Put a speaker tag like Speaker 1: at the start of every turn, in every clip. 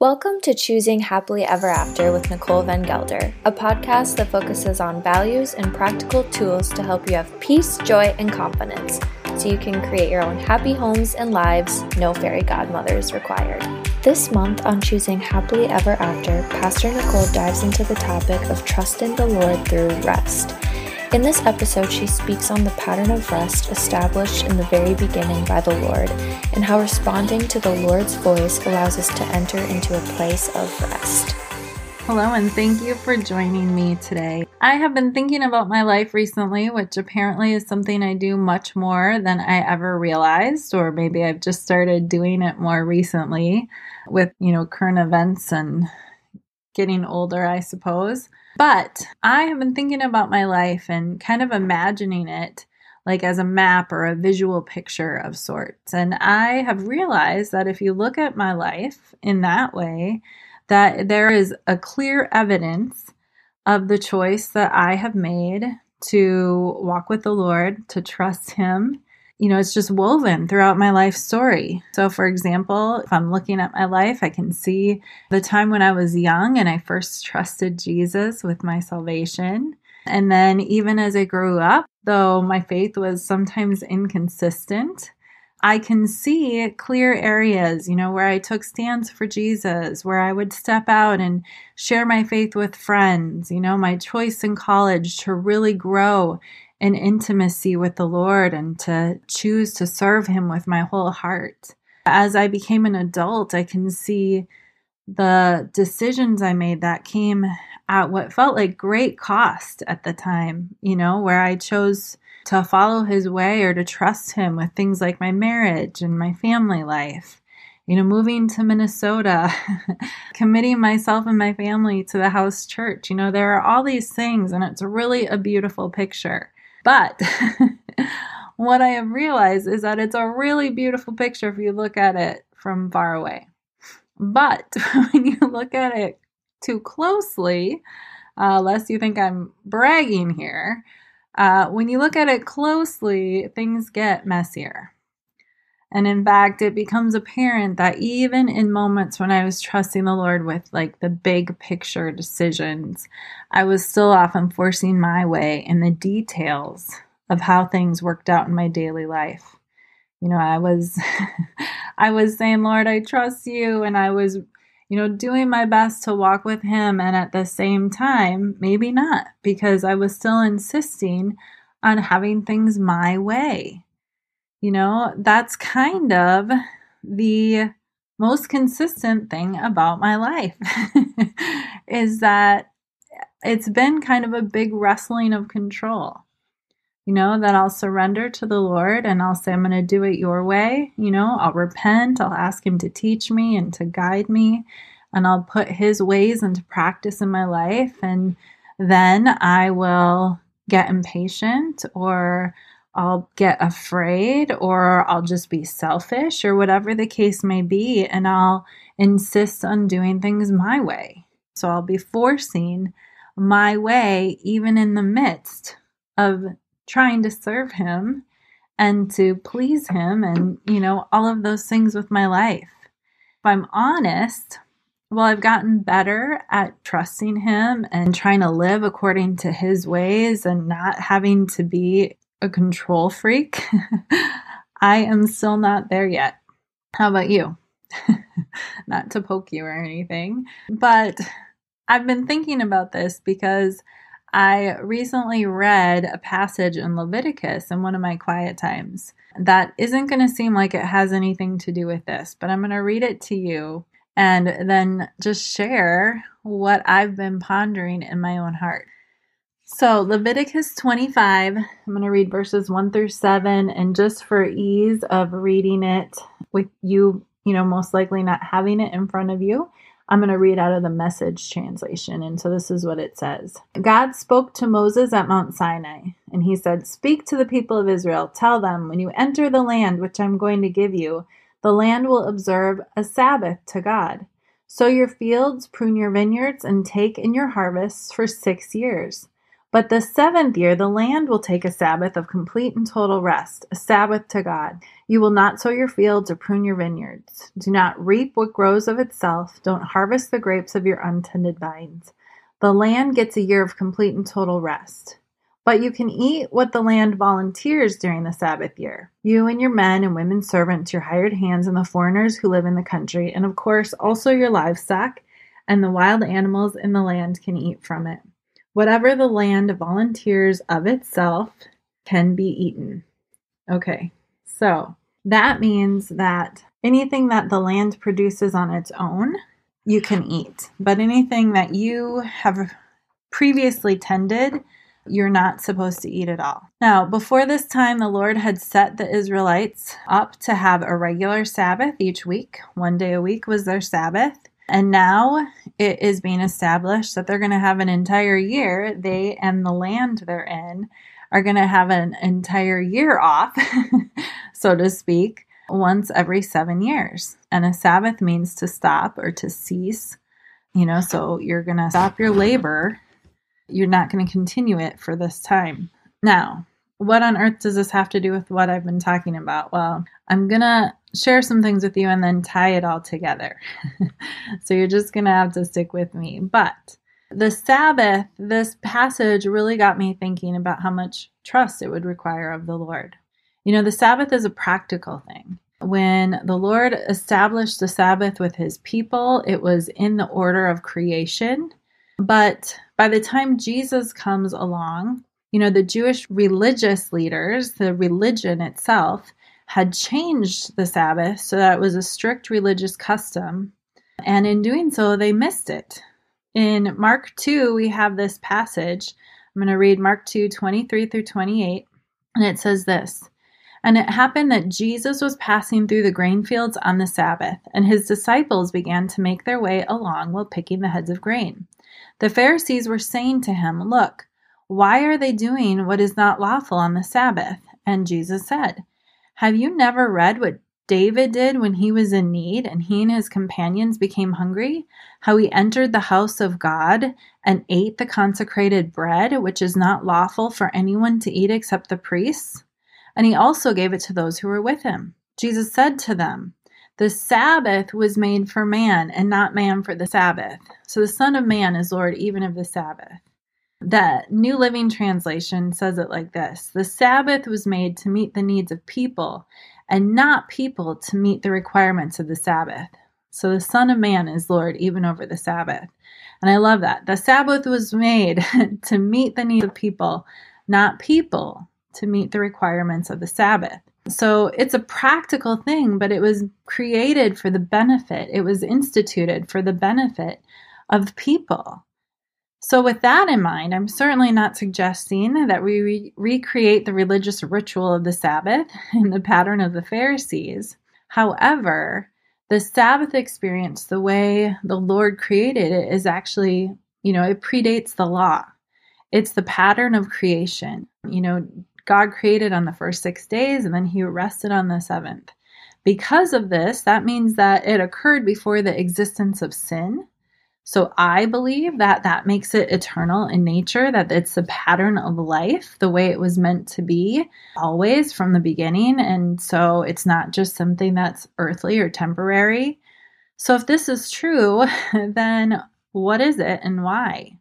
Speaker 1: Welcome to Choosing Happily Ever After with Nicole Van Gelder, a podcast that focuses on values and practical tools to help you have peace, joy, and confidence so you can create your own happy homes and lives, no fairy godmothers required. This month on Choosing Happily Ever After, Pastor Nicole dives into the topic of trust in the Lord through rest. In this episode, she speaks on the pattern of rest established in the very beginning by the Lord and how responding to the Lord's voice allows us to enter into a place of rest.
Speaker 2: Hello, and thank you for joining me today. I have been thinking about my life recently, which apparently is something I do much more than I ever realized, or maybe I've just started doing it more recently with, you know, current events and getting older, I suppose. But I have been thinking about my life and kind of imagining it like as a map or a visual picture of sorts. And I have realized that if you look at my life in that way, that there is a clear evidence of the choice that I have made to walk with the Lord, to trust Him, you know, it's just woven throughout my life story. So, for example, if I'm looking at my life, I can see the time when I was young and I first trusted Jesus with my salvation. And then, even as I grew up, though my faith was sometimes inconsistent, I can see clear areas, you know, where I took stands for Jesus, where I would step out and share my faith with friends, you know, my choice in college to really grow an intimacy with the Lord and to choose to serve Him with my whole heart. As I became an adult, I can see the decisions I made that came at what felt like great cost at the time, you know, where I chose to follow His way or to trust Him with things like my marriage and my family life. You know, moving to Minnesota, committing myself and my family to the house church. You know, there are all these things, and it's really a beautiful picture. But what I have realized is that it's a really beautiful picture if you look at it from far away. But when you look at it too closely, uh, lest you think I'm bragging here, uh, when you look at it closely, things get messier. And in fact, it becomes apparent that even in moments when I was trusting the Lord with like the big picture decisions, I was still often forcing my way in the details of how things worked out in my daily life. You know, I was I was saying, "Lord, I trust you," and I was you know, doing my best to walk with him and at the same time, maybe not because I was still insisting on having things my way. You know, that's kind of the most consistent thing about my life is that it's been kind of a big wrestling of control. You know, that I'll surrender to the Lord and I'll say, I'm going to do it your way. You know, I'll repent, I'll ask Him to teach me and to guide me, and I'll put His ways into practice in my life. And then I will get impatient or I'll get afraid or I'll just be selfish or whatever the case may be, and I'll insist on doing things my way. So I'll be forcing my way even in the midst of trying to serve Him and to please Him and, you know, all of those things with my life. If I'm honest, well, I've gotten better at trusting Him and trying to live according to His ways and not having to be a control freak. I am still not there yet. How about you? not to poke you or anything, but I've been thinking about this because I recently read a passage in Leviticus in one of my quiet times that isn't going to seem like it has anything to do with this, but I'm going to read it to you and then just share what I've been pondering in my own heart. So, Leviticus 25, I'm going to read verses 1 through 7. And just for ease of reading it with you, you know, most likely not having it in front of you, I'm going to read out of the message translation. And so this is what it says God spoke to Moses at Mount Sinai, and he said, Speak to the people of Israel. Tell them, when you enter the land which I'm going to give you, the land will observe a Sabbath to God. Sow your fields, prune your vineyards, and take in your harvests for six years. But the seventh year, the land will take a Sabbath of complete and total rest, a Sabbath to God. You will not sow your fields or prune your vineyards. Do not reap what grows of itself. Don't harvest the grapes of your untended vines. The land gets a year of complete and total rest. But you can eat what the land volunteers during the Sabbath year. You and your men and women servants, your hired hands, and the foreigners who live in the country, and of course also your livestock and the wild animals in the land can eat from it. Whatever the land volunteers of itself can be eaten. Okay, so that means that anything that the land produces on its own, you can eat. But anything that you have previously tended, you're not supposed to eat at all. Now, before this time, the Lord had set the Israelites up to have a regular Sabbath each week. One day a week was their Sabbath. And now it is being established that they're going to have an entire year, they and the land they're in are going to have an entire year off, so to speak, once every seven years. And a Sabbath means to stop or to cease. You know, so you're going to stop your labor. You're not going to continue it for this time. Now, what on earth does this have to do with what I've been talking about? Well, I'm going to share some things with you and then tie it all together. so you're just going to have to stick with me. But the Sabbath, this passage really got me thinking about how much trust it would require of the Lord. You know, the Sabbath is a practical thing. When the Lord established the Sabbath with his people, it was in the order of creation. But by the time Jesus comes along, you know, the Jewish religious leaders, the religion itself, had changed the Sabbath so that it was a strict religious custom. And in doing so, they missed it. In Mark 2, we have this passage. I'm going to read Mark 2 23 through 28. And it says this And it happened that Jesus was passing through the grain fields on the Sabbath, and his disciples began to make their way along while picking the heads of grain. The Pharisees were saying to him, Look, why are they doing what is not lawful on the Sabbath? And Jesus said, have you never read what David did when he was in need and he and his companions became hungry? How he entered the house of God and ate the consecrated bread, which is not lawful for anyone to eat except the priests? And he also gave it to those who were with him. Jesus said to them, The Sabbath was made for man, and not man for the Sabbath. So the Son of Man is Lord even of the Sabbath. The New Living Translation says it like this The Sabbath was made to meet the needs of people, and not people to meet the requirements of the Sabbath. So the Son of Man is Lord even over the Sabbath. And I love that. The Sabbath was made to meet the needs of people, not people to meet the requirements of the Sabbath. So it's a practical thing, but it was created for the benefit, it was instituted for the benefit of people. So, with that in mind, I'm certainly not suggesting that we re- recreate the religious ritual of the Sabbath in the pattern of the Pharisees. However, the Sabbath experience, the way the Lord created it, is actually, you know, it predates the law. It's the pattern of creation. You know, God created on the first six days and then he rested on the seventh. Because of this, that means that it occurred before the existence of sin so I believe that that makes it eternal in nature, that it's a pattern of life, the way it was meant to be always from the beginning. And so it's not just something that's earthly or temporary. So if this is true, then what is it and why?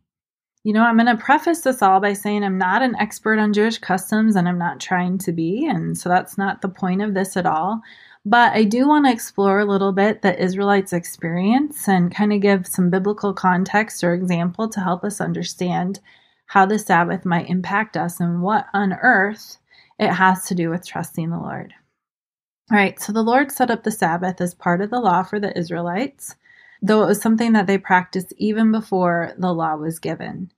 Speaker 2: You know, I'm going to preface this all by saying I'm not an expert on Jewish customs and I'm not trying to be. And so that's not the point of this at all. But I do want to explore a little bit the Israelites' experience and kind of give some biblical context or example to help us understand how the Sabbath might impact us and what on earth it has to do with trusting the Lord. All right, so the Lord set up the Sabbath as part of the law for the Israelites, though it was something that they practiced even before the law was given.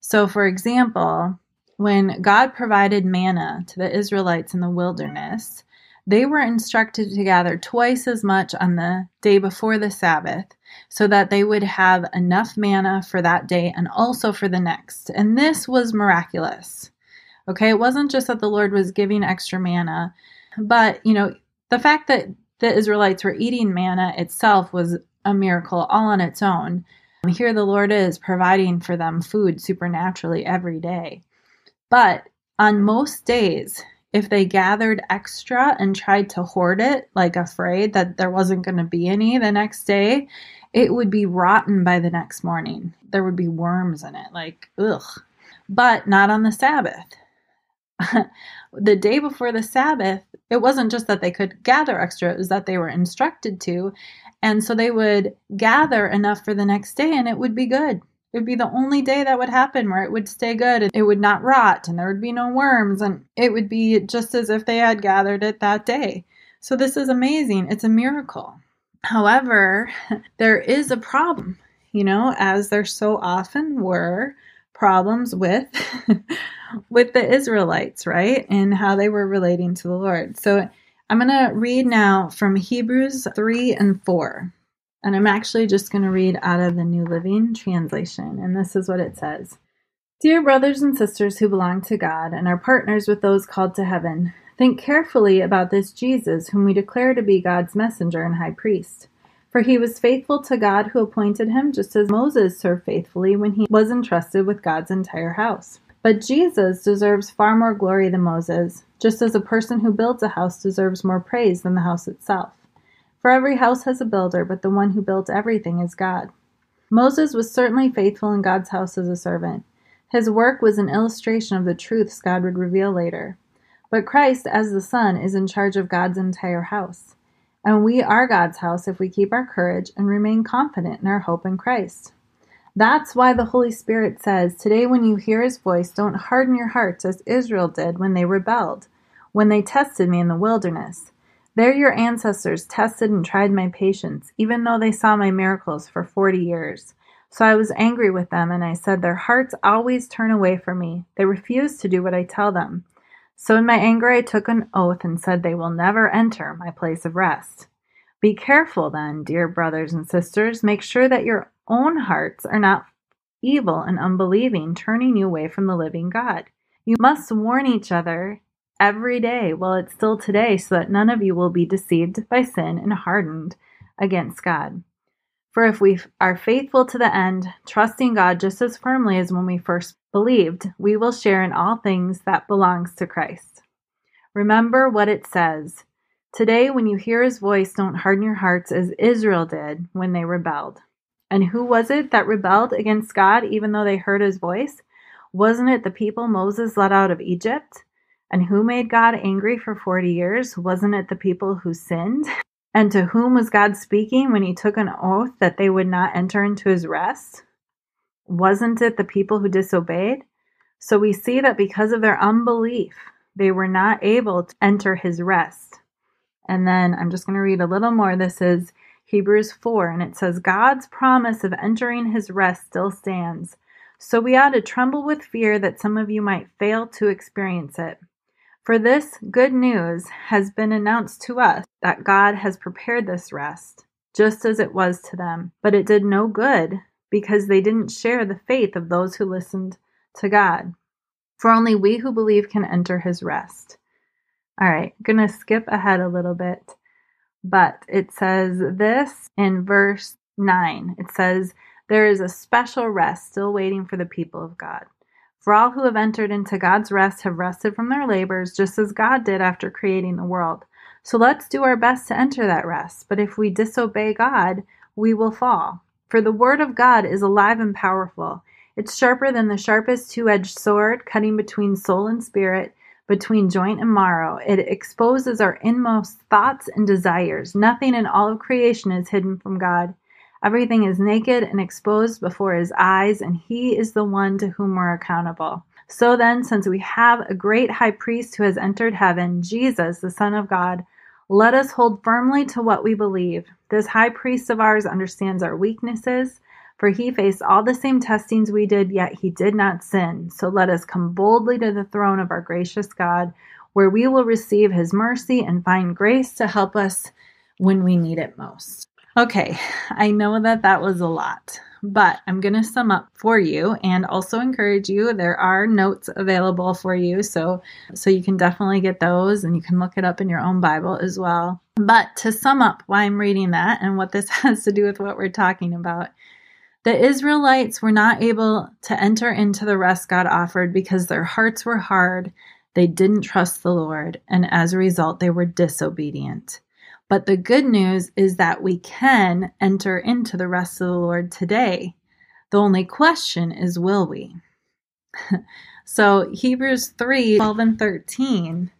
Speaker 2: So, for example, when God provided manna to the Israelites in the wilderness, they were instructed to gather twice as much on the day before the Sabbath so that they would have enough manna for that day and also for the next. And this was miraculous. Okay, it wasn't just that the Lord was giving extra manna, but you know, the fact that the Israelites were eating manna itself was a miracle all on its own. here the Lord is providing for them food supernaturally every day. But on most days, if they gathered extra and tried to hoard it, like afraid that there wasn't going to be any the next day, it would be rotten by the next morning. There would be worms in it, like, ugh. But not on the Sabbath. the day before the Sabbath, it wasn't just that they could gather extra, it was that they were instructed to. And so they would gather enough for the next day and it would be good. It would be the only day that would happen where it would stay good and it would not rot and there would be no worms and it would be just as if they had gathered it that day. So this is amazing. It's a miracle. However, there is a problem, you know, as there so often were problems with with the Israelites, right? And how they were relating to the Lord. So I'm going to read now from Hebrews 3 and 4. And I'm actually just going to read out of the New Living Translation. And this is what it says Dear brothers and sisters who belong to God and are partners with those called to heaven, think carefully about this Jesus, whom we declare to be God's messenger and high priest. For he was faithful to God who appointed him, just as Moses served faithfully when he was entrusted with God's entire house. But Jesus deserves far more glory than Moses, just as a person who builds a house deserves more praise than the house itself. For every house has a builder, but the one who built everything is God. Moses was certainly faithful in God's house as a servant. His work was an illustration of the truths God would reveal later. But Christ, as the Son, is in charge of God's entire house. And we are God's house if we keep our courage and remain confident in our hope in Christ. That's why the Holy Spirit says, Today, when you hear his voice, don't harden your hearts as Israel did when they rebelled, when they tested me in the wilderness. There your ancestors tested and tried my patience, even though they saw my miracles for forty years. So I was angry with them, and I said, Their hearts always turn away from me. They refuse to do what I tell them. So in my anger I took an oath and said, They will never enter my place of rest. Be careful then, dear brothers and sisters. Make sure that your own hearts are not evil and unbelieving, turning you away from the living God. You must warn each other every day while it's still today, so that none of you will be deceived by sin and hardened against God. For if we are faithful to the end, trusting God just as firmly as when we first believed, we will share in all things that belongs to Christ. Remember what it says. Today, when you hear his voice, don't harden your hearts as Israel did when they rebelled. And who was it that rebelled against God even though they heard his voice? Wasn't it the people Moses led out of Egypt? And who made God angry for 40 years? Wasn't it the people who sinned? And to whom was God speaking when he took an oath that they would not enter into his rest? Wasn't it the people who disobeyed? So we see that because of their unbelief, they were not able to enter his rest. And then I'm just going to read a little more. This is Hebrews 4, and it says, God's promise of entering his rest still stands. So we ought to tremble with fear that some of you might fail to experience it. For this good news has been announced to us that God has prepared this rest, just as it was to them. But it did no good because they didn't share the faith of those who listened to God. For only we who believe can enter his rest. All right, going to skip ahead a little bit, but it says this in verse 9. It says, There is a special rest still waiting for the people of God. For all who have entered into God's rest have rested from their labors, just as God did after creating the world. So let's do our best to enter that rest. But if we disobey God, we will fall. For the word of God is alive and powerful. It's sharper than the sharpest two edged sword, cutting between soul and spirit, between joint and marrow. It exposes our inmost thoughts and desires. Nothing in all of creation is hidden from God. Everything is naked and exposed before his eyes, and he is the one to whom we're accountable. So then, since we have a great high priest who has entered heaven, Jesus, the Son of God, let us hold firmly to what we believe. This high priest of ours understands our weaknesses, for he faced all the same testings we did, yet he did not sin. So let us come boldly to the throne of our gracious God, where we will receive his mercy and find grace to help us when we need it most. Okay, I know that that was a lot, but I'm going to sum up for you and also encourage you. There are notes available for you, so so you can definitely get those and you can look it up in your own Bible as well. But to sum up why I'm reading that and what this has to do with what we're talking about, The Israelites were not able to enter into the rest God offered because their hearts were hard. They didn't trust the Lord, and as a result, they were disobedient. But the good news is that we can enter into the rest of the Lord today. The only question is, will we? so, Hebrews 3 12 and 13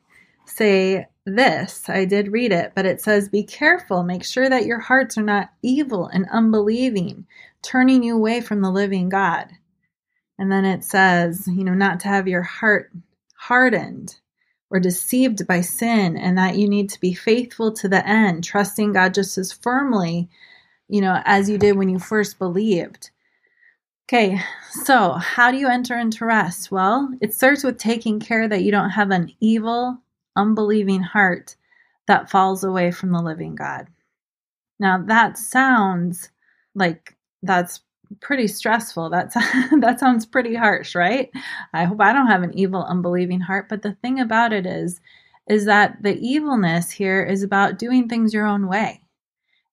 Speaker 2: say this. I did read it, but it says, Be careful, make sure that your hearts are not evil and unbelieving, turning you away from the living God. And then it says, you know, not to have your heart hardened or deceived by sin, and that you need to be faithful to the end, trusting God just as firmly, you know, as you did when you first believed. Okay, so how do you enter into rest? Well, it starts with taking care that you don't have an evil, unbelieving heart that falls away from the living God. Now, that sounds like that's pretty stressful. That's that sounds pretty harsh, right? I hope I don't have an evil, unbelieving heart, but the thing about it is is that the evilness here is about doing things your own way.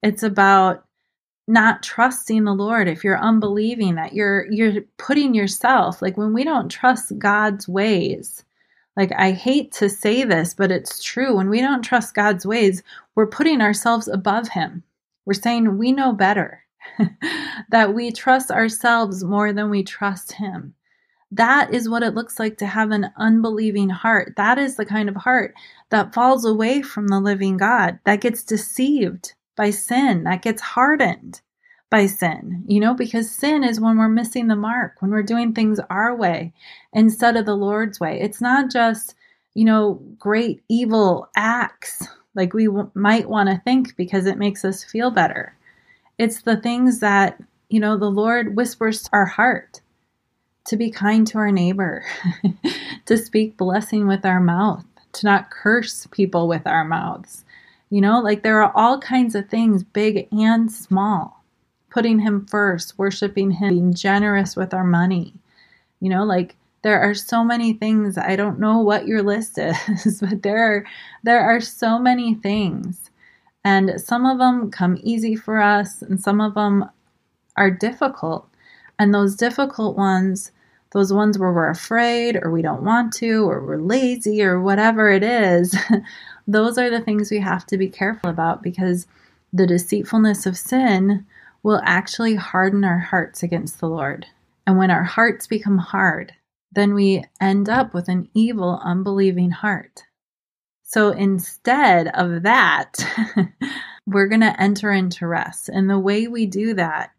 Speaker 2: It's about not trusting the Lord if you're unbelieving that you're you're putting yourself like when we don't trust God's ways. Like I hate to say this, but it's true. When we don't trust God's ways, we're putting ourselves above him. We're saying we know better. that we trust ourselves more than we trust Him. That is what it looks like to have an unbelieving heart. That is the kind of heart that falls away from the living God, that gets deceived by sin, that gets hardened by sin, you know, because sin is when we're missing the mark, when we're doing things our way instead of the Lord's way. It's not just, you know, great evil acts like we w- might want to think because it makes us feel better. It's the things that, you know, the Lord whispers to our heart to be kind to our neighbor, to speak blessing with our mouth, to not curse people with our mouths. You know, like there are all kinds of things, big and small. Putting Him first, worshiping Him, being generous with our money. You know, like there are so many things. I don't know what your list is, but there are there are so many things and some of them come easy for us, and some of them are difficult. And those difficult ones, those ones where we're afraid or we don't want to or we're lazy or whatever it is, those are the things we have to be careful about because the deceitfulness of sin will actually harden our hearts against the Lord. And when our hearts become hard, then we end up with an evil, unbelieving heart. So instead of that, we're going to enter into rest. And the way we do that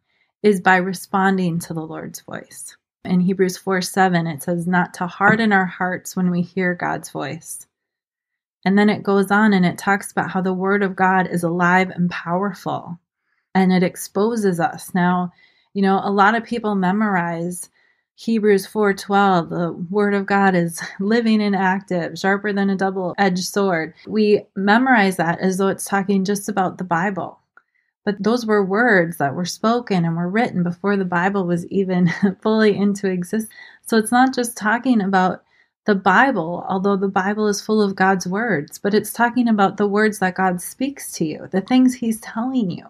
Speaker 2: is by responding to the Lord's voice. In Hebrews 4 7, it says, Not to harden our hearts when we hear God's voice. And then it goes on and it talks about how the Word of God is alive and powerful and it exposes us. Now, you know, a lot of people memorize Hebrews 4:12 the word of God is living and active sharper than a double-edged sword. We memorize that as though it's talking just about the Bible. But those were words that were spoken and were written before the Bible was even fully into existence. So it's not just talking about the Bible, although the Bible is full of God's words, but it's talking about the words that God speaks to you, the things He's telling you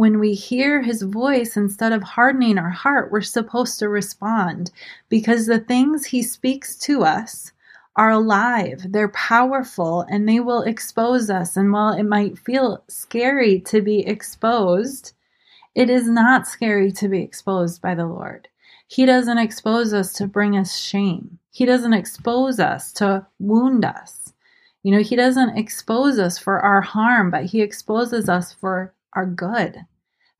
Speaker 2: when we hear his voice, instead of hardening our heart, we're supposed to respond because the things he speaks to us are alive, they're powerful, and they will expose us. And while it might feel scary to be exposed, it is not scary to be exposed by the Lord. He doesn't expose us to bring us shame. He doesn't expose us to wound us. You know, He doesn't expose us for our harm, but He exposes us for our good.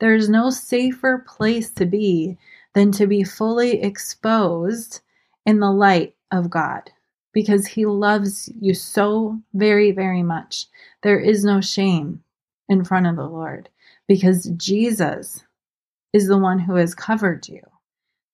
Speaker 2: There is no safer place to be than to be fully exposed in the light of God because He loves you so very, very much. There is no shame in front of the Lord because Jesus is the one who has covered you.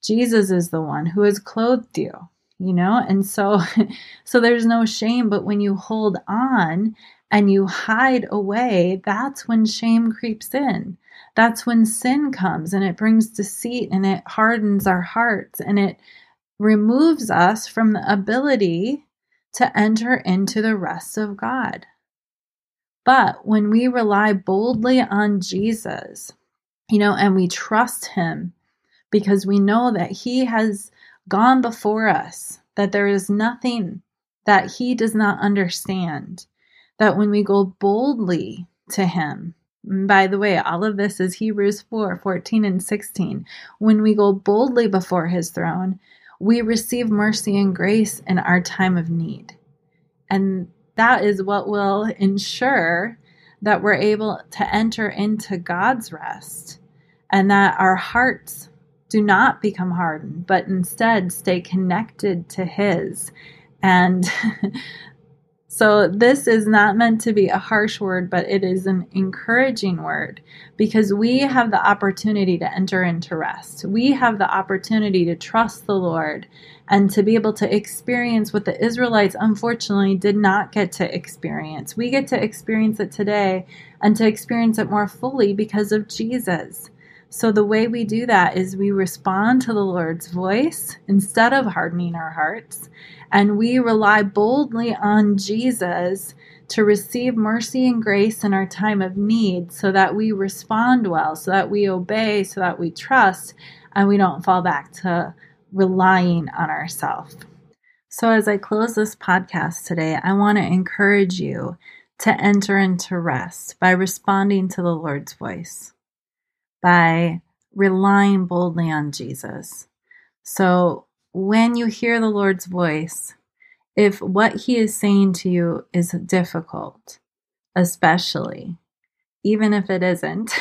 Speaker 2: Jesus is the one who has clothed you, you know? And so so there's no shame, but when you hold on and you hide away, that's when shame creeps in. That's when sin comes and it brings deceit and it hardens our hearts and it removes us from the ability to enter into the rest of God. But when we rely boldly on Jesus, you know, and we trust Him because we know that He has gone before us, that there is nothing that He does not understand, that when we go boldly to Him, by the way, all of this is Hebrews 4 14 and 16. When we go boldly before His throne, we receive mercy and grace in our time of need. And that is what will ensure that we're able to enter into God's rest and that our hearts do not become hardened, but instead stay connected to His. And so, this is not meant to be a harsh word, but it is an encouraging word because we have the opportunity to enter into rest. We have the opportunity to trust the Lord and to be able to experience what the Israelites unfortunately did not get to experience. We get to experience it today and to experience it more fully because of Jesus. So, the way we do that is we respond to the Lord's voice instead of hardening our hearts, and we rely boldly on Jesus to receive mercy and grace in our time of need so that we respond well, so that we obey, so that we trust, and we don't fall back to relying on ourselves. So, as I close this podcast today, I want to encourage you to enter into rest by responding to the Lord's voice by relying boldly on Jesus. So when you hear the Lord's voice, if what he is saying to you is difficult, especially, even if it isn't,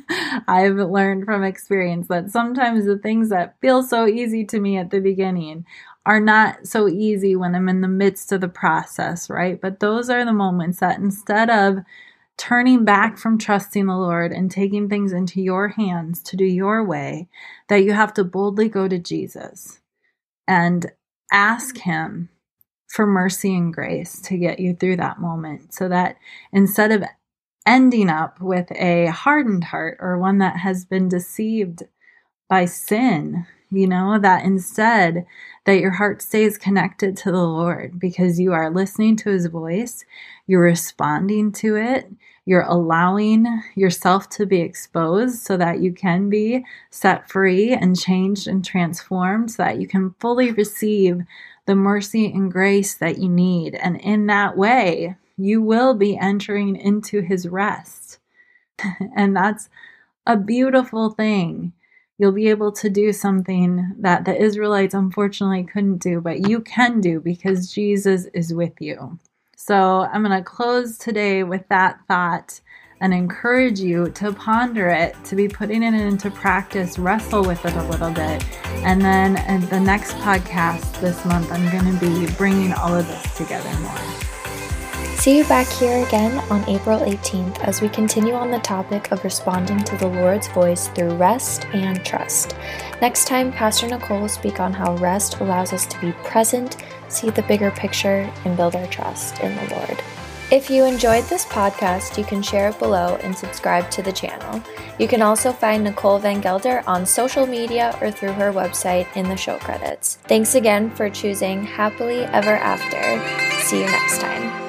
Speaker 2: I've learned from experience that sometimes the things that feel so easy to me at the beginning are not so easy when I'm in the midst of the process, right? But those are the moments that instead of turning back from trusting the Lord and taking things into your hands to do your way, that you have to boldly go to Jesus and ask Him for mercy and grace to get you through that moment so that instead of ending up with a hardened heart or one that has been deceived by sin, you know, that instead that your heart stays connected to the Lord because you are listening to his voice, you're responding to it, you're allowing yourself to be exposed so that you can be set free and changed and transformed so that you can fully receive the mercy and grace that you need. And in that way, you will be entering into his rest. and that's a beautiful thing. You'll be able to do something that the Israelites unfortunately couldn't do, but you can do because Jesus is with you. So I'm going to close today with that thought and encourage you to ponder it, to be putting it into practice, wrestle with it a little bit. And then in the next podcast this month, I'm going to be bringing all of this together more.
Speaker 1: See you back here again on April 18th as we continue on the topic of responding to the Lord's voice through rest and trust. Next time, Pastor Nicole will speak on how rest allows us to be present see the bigger picture, and build our trust in the Lord. If you enjoyed this podcast, you can share it below and subscribe to the channel. You can also find Nicole Van Gelder on social media or through her website in the show credits. Thanks again for choosing Happily Ever After. See you next time.